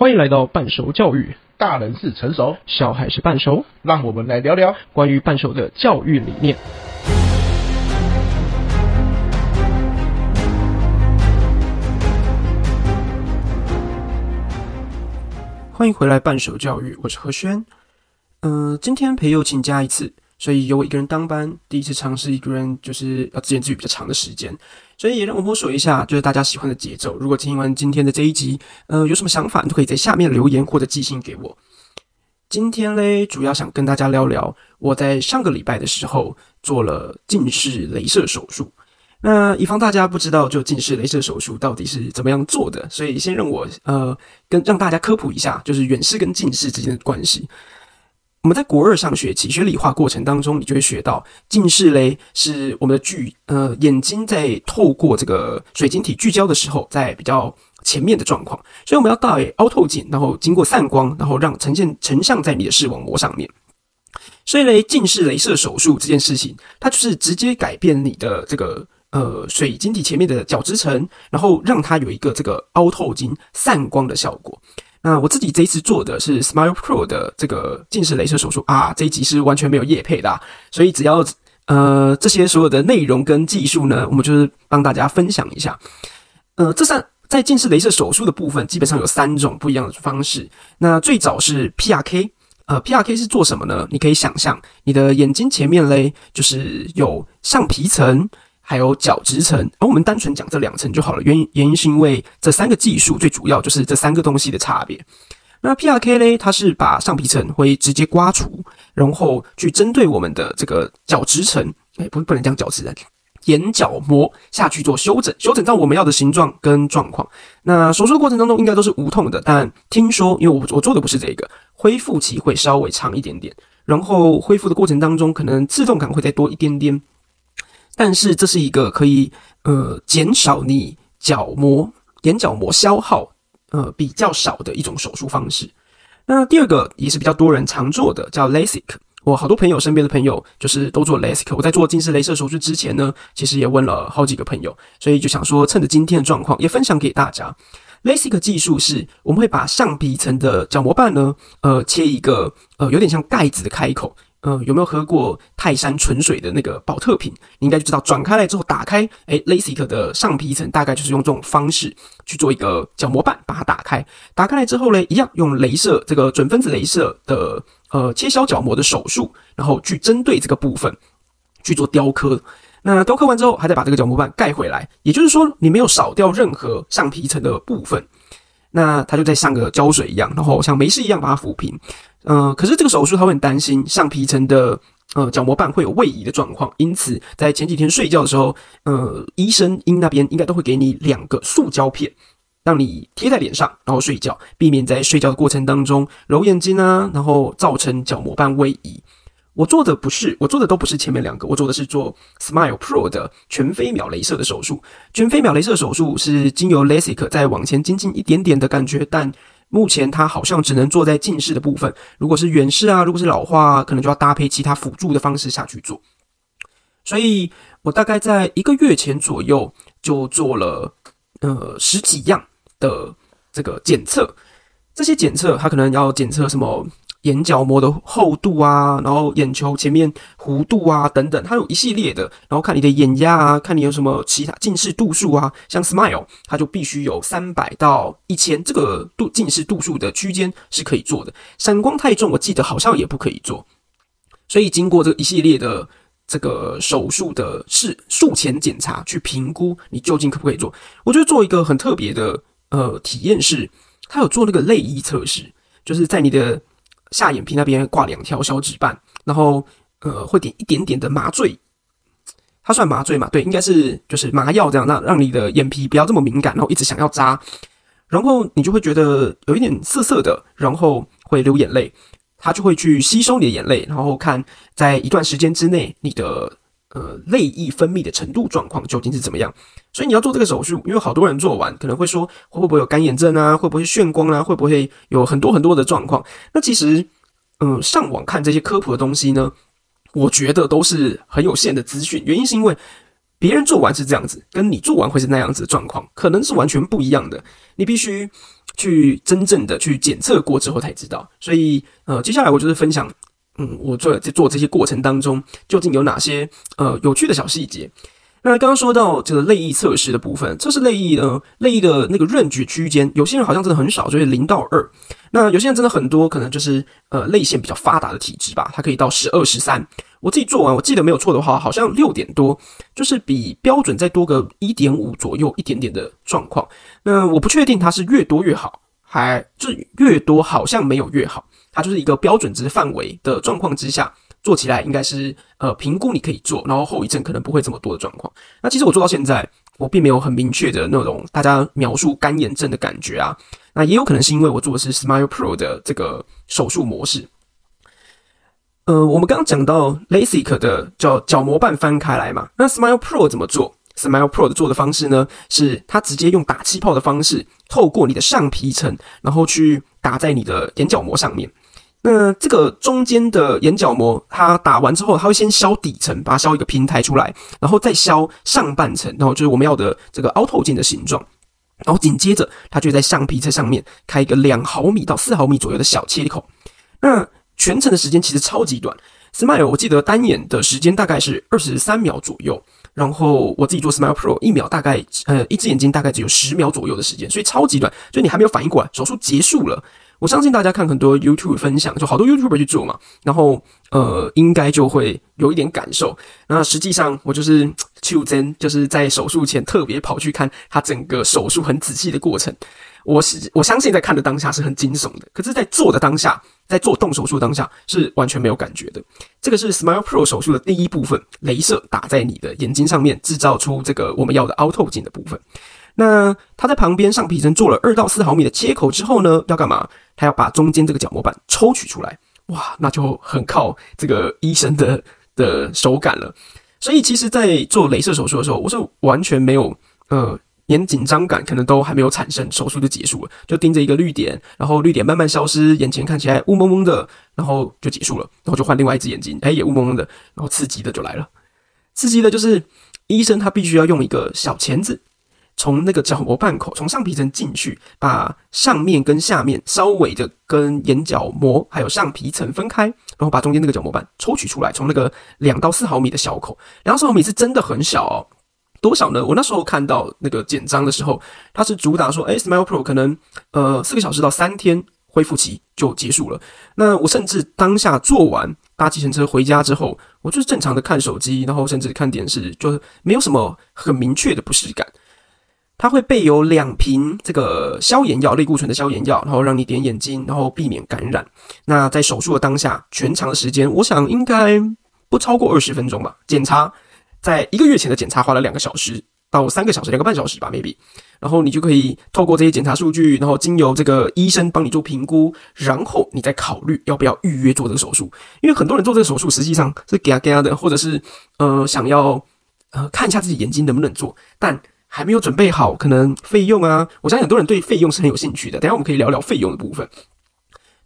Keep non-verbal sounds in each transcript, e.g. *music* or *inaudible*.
欢迎来到半熟教育，大人是成熟，小孩是半熟，让我们来聊聊关于半熟的教育理念。欢迎回来半熟教育，我是何轩。嗯、呃，今天培祐请假一次。所以由我一个人当班，第一次尝试一个人就是要自言自语比较长的时间，所以也让我摸索一下，就是大家喜欢的节奏。如果听完今天的这一集，呃，有什么想法，你都可以在下面留言或者寄信给我。今天嘞，主要想跟大家聊聊我在上个礼拜的时候做了近视雷射手术。那以防大家不知道，就近视雷射手术到底是怎么样做的，所以先让我呃跟让大家科普一下，就是远视跟近视之间的关系。我们在国二上学期学理化过程当中，你就会学到近视嘞，是我们的聚呃眼睛在透过这个水晶体聚焦的时候，在比较前面的状况，所以我们要戴凹透镜，然后经过散光，然后让呈现成像在你的视网膜上面。所以嘞，近视雷射手术这件事情，它就是直接改变你的这个呃水晶体前面的角质层，然后让它有一个这个凹透镜散光的效果。那我自己这一次做的是 Smile Pro 的这个近视雷射手术啊，这一集是完全没有业配的啊，所以只要呃这些所有的内容跟技术呢，我们就是帮大家分享一下。呃，这三在近视雷射手术的部分，基本上有三种不一样的方式。那最早是 PRK，呃，PRK 是做什么呢？你可以想象你的眼睛前面嘞，就是有上皮层。还有角质层，而我们单纯讲这两层就好了。原因原因是因为这三个技术最主要就是这三个东西的差别。那 PRK 呢，它是把上皮层会直接刮除，然后去针对我们的这个角质层，哎，不不能讲角质层，眼角膜下去做修整，修整到我们要的形状跟状况。那手术的过程当中应该都是无痛的，但听说因为我我做的不是这个，恢复期会稍微长一点点，然后恢复的过程当中可能刺痛感会再多一点点。但是这是一个可以呃减少你角膜眼角膜消耗呃比较少的一种手术方式。那第二个也是比较多人常做的叫 LASIK。我好多朋友身边的朋友就是都做 LASIK。我在做近视雷射手术之前呢，其实也问了好几个朋友，所以就想说趁着今天的状况也分享给大家。LASIK 技术是我们会把上皮层的角膜瓣呢呃切一个呃有点像盖子的开口。呃，有没有喝过泰山纯水的那个宝特瓶？你应该就知道，转开来之后打开，诶，LASIK 的上皮层大概就是用这种方式去做一个角膜瓣，把它打开。打开来之后呢，一样用镭射这个准分子镭射的呃切削角膜的手术，然后去针对这个部分去做雕刻。那雕刻完之后，还得把这个角膜瓣盖回来，也就是说，你没有少掉任何上皮层的部分。那它就在像个胶水一样，然后像没事一样把它抚平。呃，可是这个手术他会很担心上皮层的呃角膜瓣会有位移的状况，因此在前几天睡觉的时候，呃，医生医那边应该都会给你两个塑胶片，让你贴在脸上，然后睡觉，避免在睡觉的过程当中揉眼睛啊，然后造成角膜瓣位移。我做的不是，我做的都不是前面两个，我做的是做 Smile Pro 的全飞秒雷射的手术。全飞秒雷射手术是经由 LASIK 再往前精进一点点的感觉，但目前它好像只能做在近视的部分。如果是远视啊，如果是老花啊，可能就要搭配其他辅助的方式下去做。所以我大概在一个月前左右就做了呃十几样的这个检测，这些检测它可能要检测什么？眼角膜的厚度啊，然后眼球前面弧度啊等等，它有一系列的，然后看你的眼压啊，看你有什么其他近视度数啊，像 Smile 它就必须有三百到一千这个度近视度数的区间是可以做的，散光太重，我记得好像也不可以做。所以经过这一系列的这个手术的是术前检查，去评估你究竟可不可以做。我觉得做一个很特别的呃体验是，它有做那个泪液测试，就是在你的。下眼皮那边挂两条小纸板，然后呃会点一点点的麻醉，它算麻醉嘛？对，应该是就是麻药这样，那让你的眼皮不要这么敏感，然后一直想要扎，然后你就会觉得有一点涩涩的，然后会流眼泪，它就会去吸收你的眼泪，然后看在一段时间之内你的。呃，泪液分泌的程度状况究竟是怎么样？所以你要做这个手术，因为好多人做完可能会说，会不会有干眼症啊？会不会眩光啊？会不会有很多很多的状况？那其实，嗯、上网看这些科普的东西呢，我觉得都是很有限的资讯。原因是因为别人做完是这样子，跟你做完会是那样子的状况，可能是完全不一样的。你必须去真正的去检测过之后才知道。所以呃，接下来我就是分享，嗯，我做在做这些过程当中究竟有哪些呃有趣的小细节。那刚刚说到这个泪液测试的部分，测试泪液呢，泪液的那个 range 区间，有些人好像真的很少，就是零到二。那有些人真的很多，可能就是呃泪腺比较发达的体质吧，它可以到十二、十三。我自己做完，我记得没有错的话，好像六点多，就是比标准再多个一点五左右一点点的状况。那我不确定它是越多越好，还就是越多好像没有越好，它就是一个标准值范围的状况之下。做起来应该是呃评估你可以做，然后后遗症可能不会这么多的状况。那其实我做到现在，我并没有很明确的那种大家描述干眼症的感觉啊。那也有可能是因为我做的是 Smile Pro 的这个手术模式。呃，我们刚刚讲到 LASIK 的叫角膜瓣翻开来嘛，那 Smile Pro 怎么做？Smile Pro 的做的方式呢，是它直接用打气泡的方式，透过你的上皮层，然后去打在你的眼角膜上面。那这个中间的眼角膜，它打完之后，它会先削底层，把它削一个平台出来，然后再削上半层，然后就是我们要的这个凹透镜的形状。然后紧接着，它就在上皮在上面开一个两毫米到四毫米左右的小切口。那全程的时间其实超级短，Smile 我记得单眼的时间大概是二十三秒左右，然后我自己做 Smile Pro 一秒大概呃一只眼睛大概只有十秒左右的时间，所以超级短，就你还没有反应过来，手术结束了。我相信大家看很多 YouTube 分享，就好多 YouTuber 去做嘛，然后呃，应该就会有一点感受。那实际上我就是 *tsk* 去真，就是在手术前特别跑去看他整个手术很仔细的过程。我是我相信在看的当下是很惊悚的，可是，在做的当下，在做动手术当下是完全没有感觉的。这个是 Smile Pro 手术的第一部分，镭射打在你的眼睛上面，制造出这个我们要的凹透镜的部分。那他在旁边上皮层做了二到四毫米的切口之后呢，要干嘛？他要把中间这个角膜板抽取出来。哇，那就很靠这个医生的的手感了。所以其实，在做镭射手术的时候，我是完全没有呃，连紧张感可能都还没有产生，手术就结束了，就盯着一个绿点，然后绿点慢慢消失，眼前看起来雾蒙蒙的，然后就结束了，然后就换另外一只眼睛，哎，也雾蒙蒙的，然后刺激的就来了，刺激的就是医生他必须要用一个小钳子。从那个角膜瓣口，从上皮层进去，把上面跟下面稍微的跟眼角膜还有上皮层分开，然后把中间那个角膜瓣抽取出来，从那个两到四毫米的小口，两到四毫米是真的很小哦。多少呢？我那时候看到那个简章的时候，它是主打说，诶，Smile Pro 可能呃四个小时到三天恢复期就结束了。那我甚至当下做完搭计程车回家之后，我就是正常的看手机，然后甚至看电视，就没有什么很明确的不适感。它会备有两瓶这个消炎药，类固醇的消炎药，然后让你点眼睛，然后避免感染。那在手术的当下，全长的时间，我想应该不超过二十分钟吧。检查在一个月前的检查花了两个小时到三个小时，两个半小时吧，maybe。然后你就可以透过这些检查数据，然后经由这个医生帮你做评估，然后你再考虑要不要预约做这个手术。因为很多人做这个手术实际上是嘎嘎的，或者是呃想要呃看一下自己眼睛能不能做，但。还没有准备好，可能费用啊，我相信很多人对费用是很有兴趣的。等下我们可以聊聊费用的部分，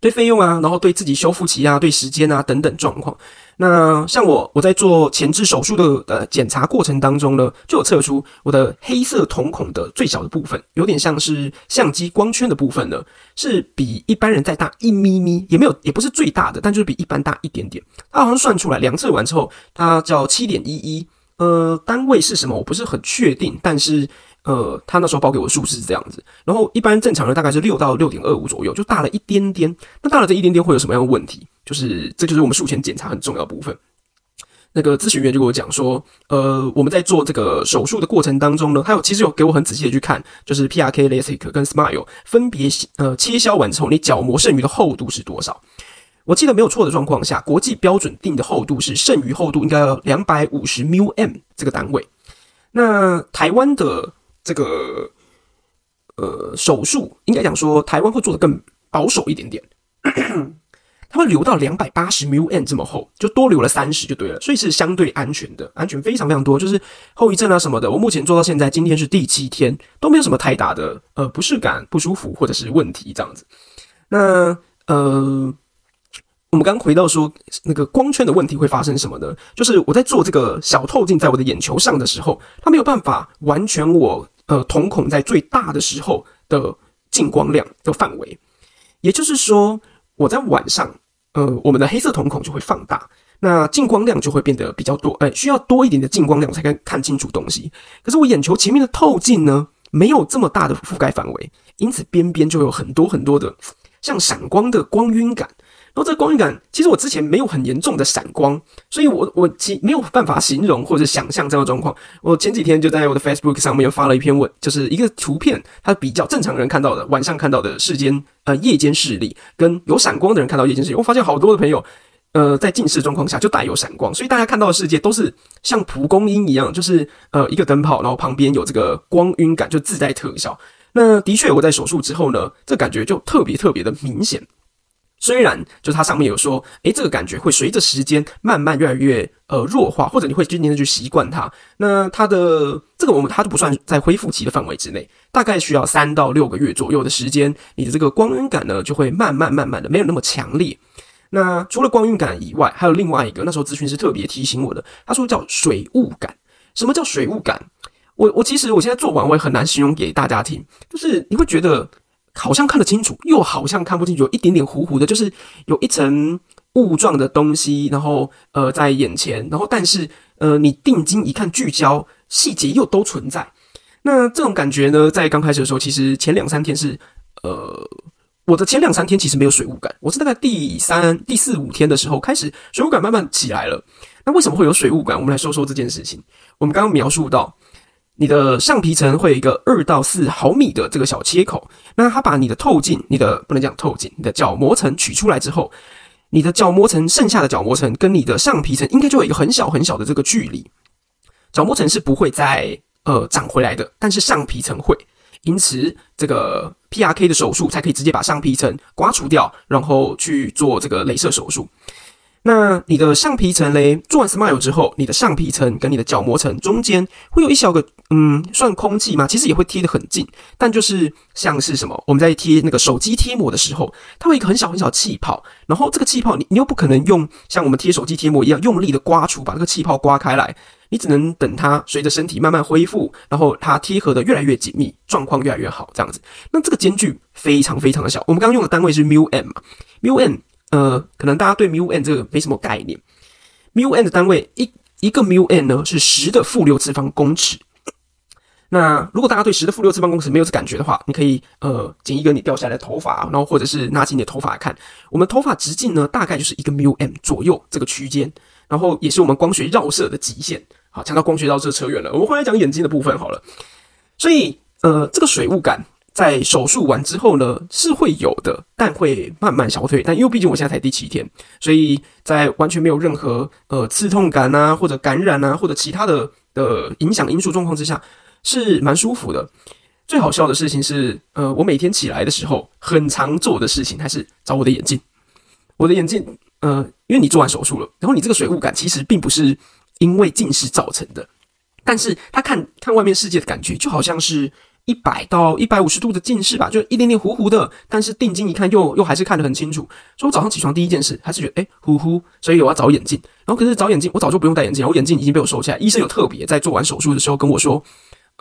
对费用啊，然后对自己修复期啊，对时间啊等等状况。那像我，我在做前置手术的呃检查过程当中呢，就有测出我的黑色瞳孔的最小的部分，有点像是相机光圈的部分呢，是比一般人再大一咪咪，也没有，也不是最大的，但就是比一般大一点点。它好像算出来，量测完之后，它叫七点一一。呃，单位是什么？我不是很确定，但是呃，他那时候报给我数字是这样子。然后一般正常人大概是六到六点二五左右，就大了一点点。那大了这一点点会有什么样的问题？就是这就是我们术前检查很重要的部分。那个咨询员就跟我讲说，呃，我们在做这个手术的过程当中呢，他有其实有给我很仔细的去看，就是 PRK、LASIK 跟 Smile 分别呃切削完之后，你角膜剩余的厚度是多少？我记得没有错的状况下，国际标准定的厚度是剩余厚度应该要两百五十 μm 这个单位。那台湾的这个呃手术，应该讲说台湾会做得更保守一点点，*clears throat* 它会留到两百八十 μm 这么厚，就多留了三十就对了，所以是相对安全的，安全非常非常多，就是后遗症啊什么的。我目前做到现在，今天是第七天，都没有什么太大的呃不适感、不舒服或者是问题这样子。那呃。我们刚回到说那个光圈的问题会发生什么呢？就是我在做这个小透镜在我的眼球上的时候，它没有办法完全我呃瞳孔在最大的时候的进光量的范围。也就是说，我在晚上，呃，我们的黑色瞳孔就会放大，那进光量就会变得比较多，呃，需要多一点的进光量才能看清楚东西。可是我眼球前面的透镜呢，没有这么大的覆盖范围，因此边边就有很多很多的像闪光的光晕感。然后这个光晕感，其实我之前没有很严重的闪光，所以我我其没有办法形容或者想象这样的状况。我前几天就在我的 Facebook 上面发了一篇文，就是一个图片，它比较正常人看到的晚上看到的世间呃夜间视力，跟有闪光的人看到夜间视力，我发现好多的朋友呃在近视状况下就带有闪光，所以大家看到的世界都是像蒲公英一样，就是呃一个灯泡，然后旁边有这个光晕感，就自带特效。那的确我在手术之后呢，这感觉就特别特别的明显。虽然就是它上面有说，诶，这个感觉会随着时间慢慢越来越呃弱化，或者你会渐渐的去习惯它。那它的这个我们它就不算在恢复期的范围之内，大概需要三到六个月左右的时间，你的这个光晕感呢就会慢慢慢慢的没有那么强烈。那除了光晕感以外，还有另外一个，那时候咨询师特别提醒我的，他说叫水雾感。什么叫水雾感？我我其实我现在做完我也很难形容给大家听，就是你会觉得。好像看得清楚，又好像看不清楚，有一点点糊糊的，就是有一层雾状的东西，然后呃在眼前，然后但是呃你定睛一看，聚焦细节又都存在。那这种感觉呢，在刚开始的时候，其实前两三天是呃我的前两三天其实没有水雾感，我是大概第三、第四五天的时候开始水雾感慢慢起来了。那为什么会有水雾感？我们来说说这件事情。我们刚刚描述到。你的上皮层会有一个二到四毫米的这个小切口，那它把你的透镜，你的不能讲透镜，你的角膜层取出来之后，你的角膜层剩下的角膜层跟你的上皮层应该就有一个很小很小的这个距离，角膜层是不会再呃长回来的，但是上皮层会，因此这个 PRK 的手术才可以直接把上皮层刮除掉，然后去做这个镭射手术。那你的上皮层嘞，做完 Smile 之后，你的上皮层跟你的角膜层中间会有一小个，嗯算空气吗？其实也会贴得很近但就是像是什么我们在贴那个手机贴膜的时候它会一个很小很小气泡然后这个气泡你你又不可能用像我们贴手机贴膜一样用力的刮除把这个气泡刮开来你只能等它随着身体慢慢恢复然后它贴合的越来越紧密状况越来越好这样子。那这个间距非常非常的小我们刚刚用的单位是 mu n mu n 呃可能大家对 mu n 这个没什么概念。mu n 的单位一一个 mu n 呢是十的负六次方公尺那如果大家对十的负六次方公尺没有这感觉的话，你可以呃剪一根你掉下来的头发，然后或者是拿起你的头发来看，我们头发直径呢大概就是一个 μm 左右这个区间，然后也是我们光学绕射的极限。好，讲到光学绕射扯远了，我们回来讲眼睛的部分好了。所以呃，这个水雾感。在手术完之后呢，是会有的，但会慢慢消退。但因为毕竟我现在才第七天，所以在完全没有任何呃刺痛感啊，或者感染啊，或者其他的的影响因素状况之下，是蛮舒服的。最好笑的事情是，呃，我每天起来的时候，很常做的事情还是找我的眼镜。我的眼镜，呃，因为你做完手术了，然后你这个水雾感其实并不是因为近视造成的，但是他看看外面世界的感觉，就好像是。一百到一百五十度的近视吧，就一点点糊糊的，但是定睛一看又又还是看得很清楚。所以我早上起床第一件事还是觉得诶、糊糊，所以我要找眼镜。然后可是找眼镜，我早就不用戴眼镜，我眼镜已经被我收起来。医生有特别在做完手术的时候跟我说，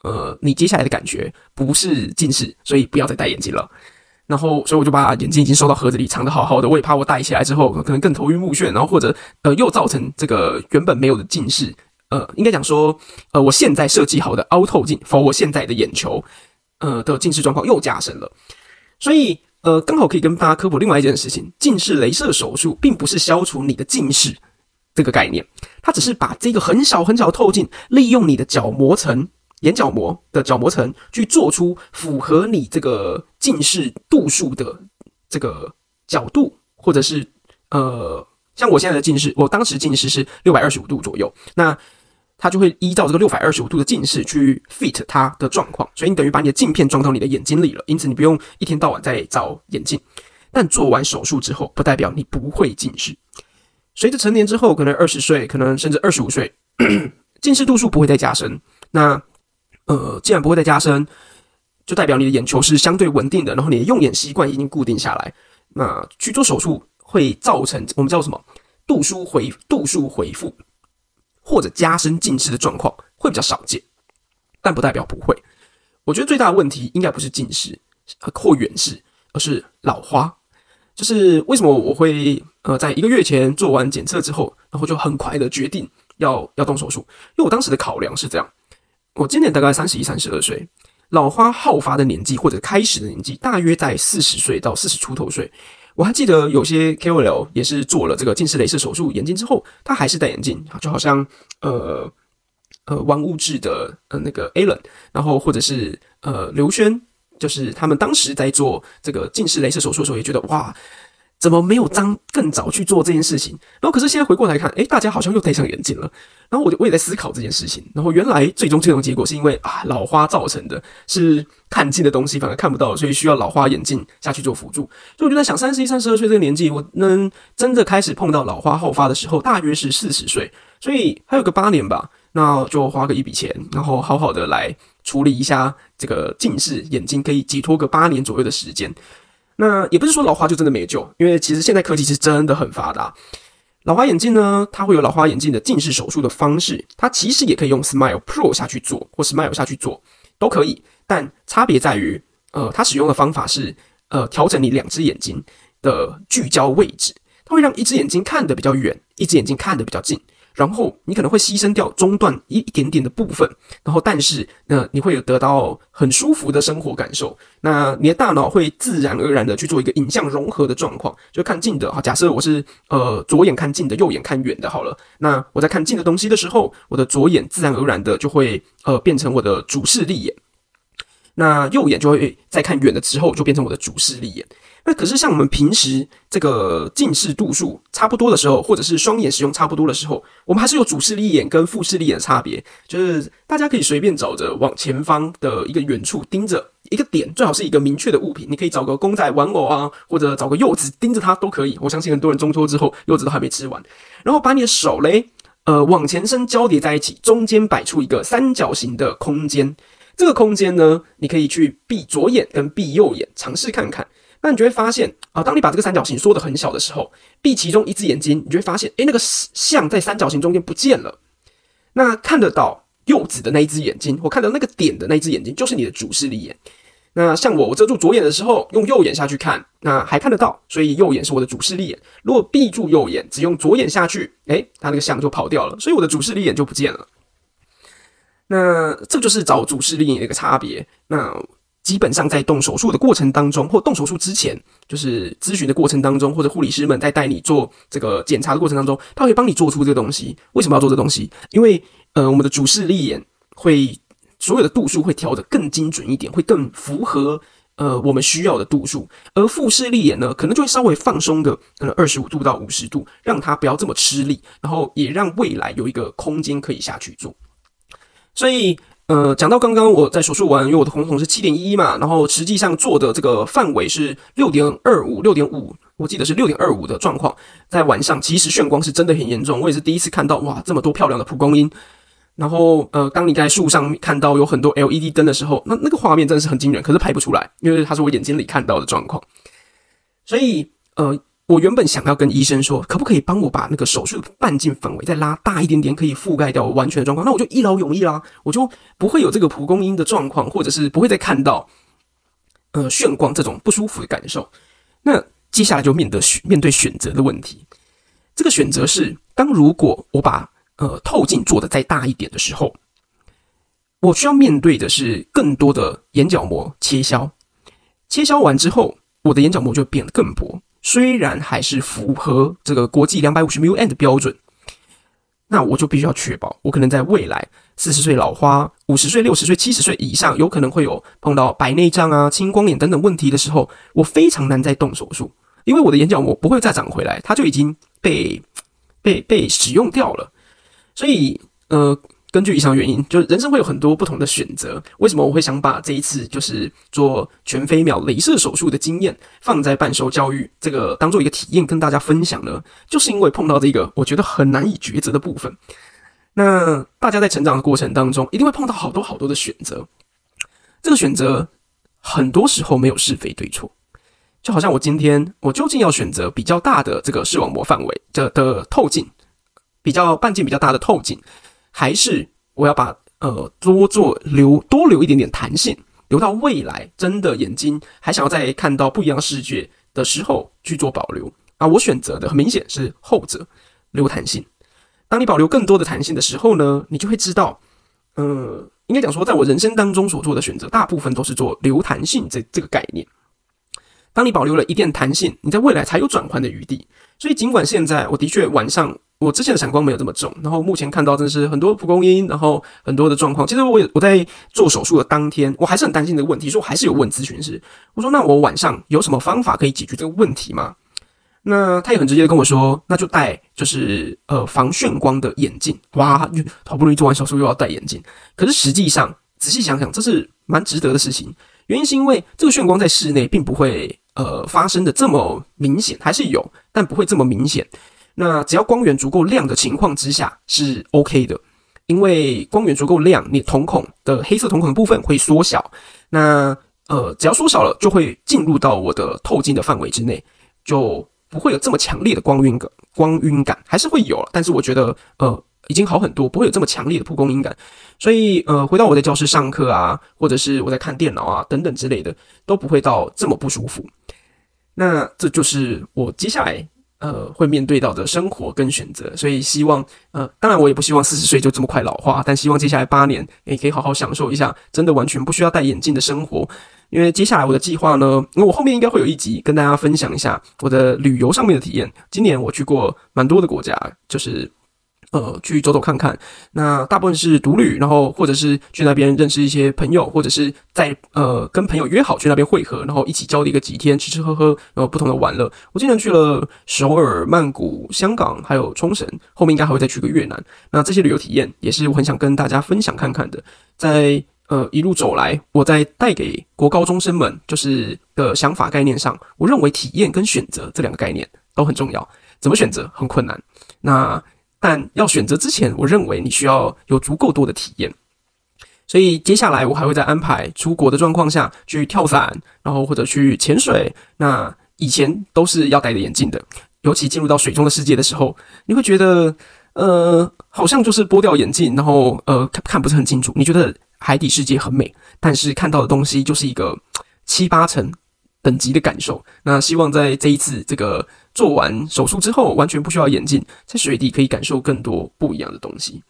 呃，你接下来的感觉不是近视，所以不要再戴眼镜了。然后所以我就把眼镜已经收到盒子里藏得好好的，我也怕我戴起来之后可能更头晕目眩，然后或者呃又造成这个原本没有的近视。呃，应该讲说，呃，我现在设计好的凹透镜否我现在的眼球，呃的近视状况又加深了。所以，呃，刚好可以跟大家科普另外一件事情：近视雷射手术并不是消除你的近视这个概念，它只是把这个很小很小的透镜，利用你的角膜层、眼角膜的角膜层，去做出符合你这个近视度数的这个角度，或者是呃，像我现在的近视，我当时近视是六百二十五度左右，那。它就会依照这个六百二十五度的近视去 fit 它的状况，所以你等于把你的镜片装到你的眼睛里了，因此你不用一天到晚在找眼镜。但做完手术之后，不代表你不会近视。随着成年之后，可能二十岁，可能甚至二十五岁，近视度数不会再加深。那呃，既然不会再加深，就代表你的眼球是相对稳定的，然后你的用眼习惯已经固定下来。那去做手术会造成我们叫什么度数回度数回复。或者加深近视的状况会比较少见，但不代表不会。我觉得最大的问题应该不是近视，或远视，而是老花。就是为什么我会呃在一个月前做完检测之后，然后就很快的决定要要动手术？因为我当时的考量是这样：我今年大概三十一、三十二岁，老花好发的年纪或者开始的年纪大约在四十岁到四十出头岁。我还记得有些 KOL 也是做了这个近视雷射手术眼睛之后，他还是戴眼镜，就好像呃呃玩物质的呃那个 Alan，然后或者是呃刘轩。就是他们当时在做这个近视雷射手术的时候，也觉得哇，怎么没有当更早去做这件事情？然后可是现在回过来看，诶，大家好像又戴上眼镜了。然后我就我也在思考这件事情。然后原来最终这种结果是因为啊老花造成的，是看近的东西反而看不到，所以需要老花眼镜下去做辅助。所以我就在想，三十一、三十二岁这个年纪，我能真的开始碰到老花后发的时候，大约是四十岁，所以还有个八年吧。那就花个一笔钱，然后好好的来处理一下这个近视眼睛，可以寄托个八年左右的时间。那也不是说老花就真的没救，因为其实现在科技是真的很发达。老花眼镜呢，它会有老花眼镜的近视手术的方式，它其实也可以用 Smile Pro 下去做，或 Smile 下去做都可以，但差别在于，呃，它使用的方法是，呃，调整你两只眼睛的聚焦位置，它会让一只眼睛看得比较远，一只眼睛看得比较近。然后你可能会牺牲掉中段一一点点的部分，然后但是呢，你会有得到很舒服的生活感受。那你的大脑会自然而然的去做一个影像融合的状况，就看近的哈。假设我是呃左眼看近的，右眼看远的，好了。那我在看近的东西的时候，我的左眼自然而然的就会呃变成我的主视力眼，那右眼就会在看远的之后就变成我的主视力眼。那可是像我们平时这个近视度数差不多的时候，或者是双眼使用差不多的时候，我们还是有主视力眼跟副视力眼的差别。就是大家可以随便找着往前方的一个远处盯着一个点，最好是一个明确的物品。你可以找个公仔玩偶啊，或者找个柚子盯着它都可以。我相信很多人中秋之后柚子都还没吃完，然后把你的手嘞，呃，往前伸交叠在一起，中间摆出一个三角形的空间。这个空间呢，你可以去闭左眼跟闭右眼尝试看看。那你就会发现啊，当你把这个三角形缩得很小的时候，闭其中一只眼睛，你就会发现，诶，那个像在三角形中间不见了。那看得到柚子的那一只眼睛，我看到那个点的那一只眼睛，就是你的主视力眼。那像我，我遮住左眼的时候，用右眼下去看，那还看得到，所以右眼是我的主视力眼。如果闭住右眼，只用左眼下去，诶，它那个像就跑掉了，所以我的主视力眼就不见了。那这就是找主视力眼的一个差别。那。基本上在动手术的过程当中，或动手术之前，就是咨询的过程当中，或者护理师们在带你做这个检查的过程当中，他会帮你做出这个东西。为什么要做这东西？因为呃，我们的主视力眼会所有的度数会调得更精准一点，会更符合呃我们需要的度数。而副视力眼呢，可能就会稍微放松个可能二十五度到五十度，让它不要这么吃力，然后也让未来有一个空间可以下去做。所以。呃，讲到刚刚我在手术完，因为我的瞳孔是七点一嘛，然后实际上做的这个范围是六点二五、六点五，我记得是六点二五的状况。在晚上，其实眩光是真的很严重，我也是第一次看到哇，这么多漂亮的蒲公英。然后呃，当你在树上看到有很多 LED 灯的时候，那那个画面真的是很惊人，可是拍不出来，因为它是我眼睛里看到的状况。所以呃。我原本想要跟医生说，可不可以帮我把那个手术的半径范围再拉大一点点，可以覆盖掉完全的状况，那我就一劳永逸啦，我就不会有这个蒲公英的状况，或者是不会再看到呃眩光这种不舒服的感受。那接下来就面对选面对选择的问题，这个选择是，当如果我把呃透镜做得再大一点的时候，我需要面对的是更多的眼角膜切削，切削完之后，我的眼角膜就变得更薄。虽然还是符合这个国际两百五十 μm 的标准，那我就必须要确保，我可能在未来四十岁老花、五十岁、六十岁、七十岁以上，有可能会有碰到白内障啊、青光眼等等问题的时候，我非常难再动手术，因为我的眼角膜不会再长回来，它就已经被被被使用掉了，所以呃。根据以上原因，就是人生会有很多不同的选择。为什么我会想把这一次就是做全飞秒镭射手术的经验放在半熟教育这个当做一个体验跟大家分享呢？就是因为碰到这个我觉得很难以抉择的部分。那大家在成长的过程当中，一定会碰到好多好多的选择。这个选择很多时候没有是非对错，就好像我今天我究竟要选择比较大的这个视网膜范围的的透镜，比较半径比较大的透镜。还是我要把呃多做留多留一点点弹性，留到未来真的眼睛还想要再看到不一样视觉的时候去做保留。啊，我选择的很明显是后者，留弹性。当你保留更多的弹性的时候呢，你就会知道，呃，应该讲说，在我人生当中所做的选择，大部分都是做留弹性这这个概念。当你保留了一点弹性，你在未来才有转换的余地。所以，尽管现在我的确晚上我之前的闪光没有这么重，然后目前看到真的是很多蒲公英，然后很多的状况。其实我也我在做手术的当天，我还是很担心这个问题，所以我还是有问咨询师，我说：“那我晚上有什么方法可以解决这个问题吗？”那他也很直接的跟我说：“那就戴就是呃防眩光的眼镜。”哇，好不容易做完手术又要戴眼镜，可是实际上仔细想想，这是蛮值得的事情。原因是因为这个眩光在室内并不会。呃，发生的这么明显还是有，但不会这么明显。那只要光源足够亮的情况之下是 OK 的，因为光源足够亮，你瞳孔的黑色瞳孔的部分会缩小。那呃，只要缩小了，就会进入到我的透镜的范围之内，就不会有这么强烈的光晕感。光晕感还是会有，但是我觉得呃。已经好很多，不会有这么强烈的蒲公英感，所以呃，回到我在教室上课啊，或者是我在看电脑啊等等之类的，都不会到这么不舒服。那这就是我接下来呃会面对到的生活跟选择，所以希望呃，当然我也不希望四十岁就这么快老化，但希望接下来八年也可以好好享受一下真的完全不需要戴眼镜的生活。因为接下来我的计划呢，因为我后面应该会有一集跟大家分享一下我的旅游上面的体验。今年我去过蛮多的国家，就是。呃，去走走看看。那大部分是独旅，然后或者是去那边认识一些朋友，或者是在呃跟朋友约好去那边会合，然后一起交流个几天，吃吃喝喝，然后不同的玩乐。我今年去了首尔、曼谷、香港，还有冲绳，后面应该还会再去个越南。那这些旅游体验也是我很想跟大家分享看看的。在呃一路走来，我在带给国高中生们就是的想法概念上，我认为体验跟选择这两个概念都很重要。怎么选择很困难。那但要选择之前，我认为你需要有足够多的体验。所以接下来我还会再安排出国的状况下去跳伞，然后或者去潜水。那以前都是要戴着眼镜的，尤其进入到水中的世界的时候，你会觉得呃，好像就是剥掉眼镜，然后呃看看不是很清楚。你觉得海底世界很美，但是看到的东西就是一个七八成等级的感受。那希望在这一次这个。做完手术之后，完全不需要眼镜，在水底可以感受更多不一样的东西。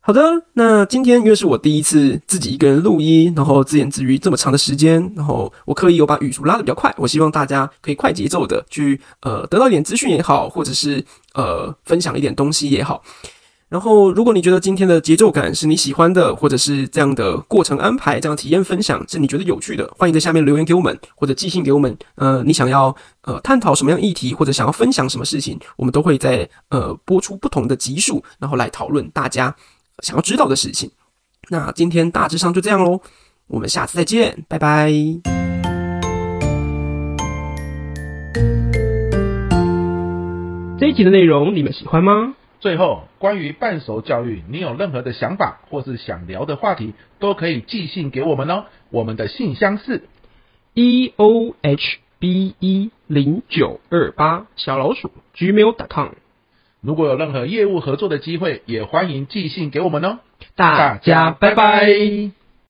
好的，那今天因为是我第一次自己一个人录音，然后自言自语这么长的时间，然后我刻意有把语速拉得比较快，我希望大家可以快节奏的去呃得到一点资讯也好，或者是呃分享一点东西也好。然后，如果你觉得今天的节奏感是你喜欢的，或者是这样的过程安排、这样体验分享是你觉得有趣的，欢迎在下面留言给我们，或者寄信给我们。呃，你想要呃探讨什么样议题，或者想要分享什么事情，我们都会在呃播出不同的集数，然后来讨论大家想要知道的事情。那今天大致上就这样喽，我们下次再见，拜拜。这一集的内容你们喜欢吗？最后，关于半熟教育，你有任何的想法或是想聊的话题，都可以寄信给我们哦。我们的信箱是 e o h b e 零九二八小老鼠 gmail.com。如果有任何业务合作的机会，也欢迎寄信给我们哦。大家拜拜。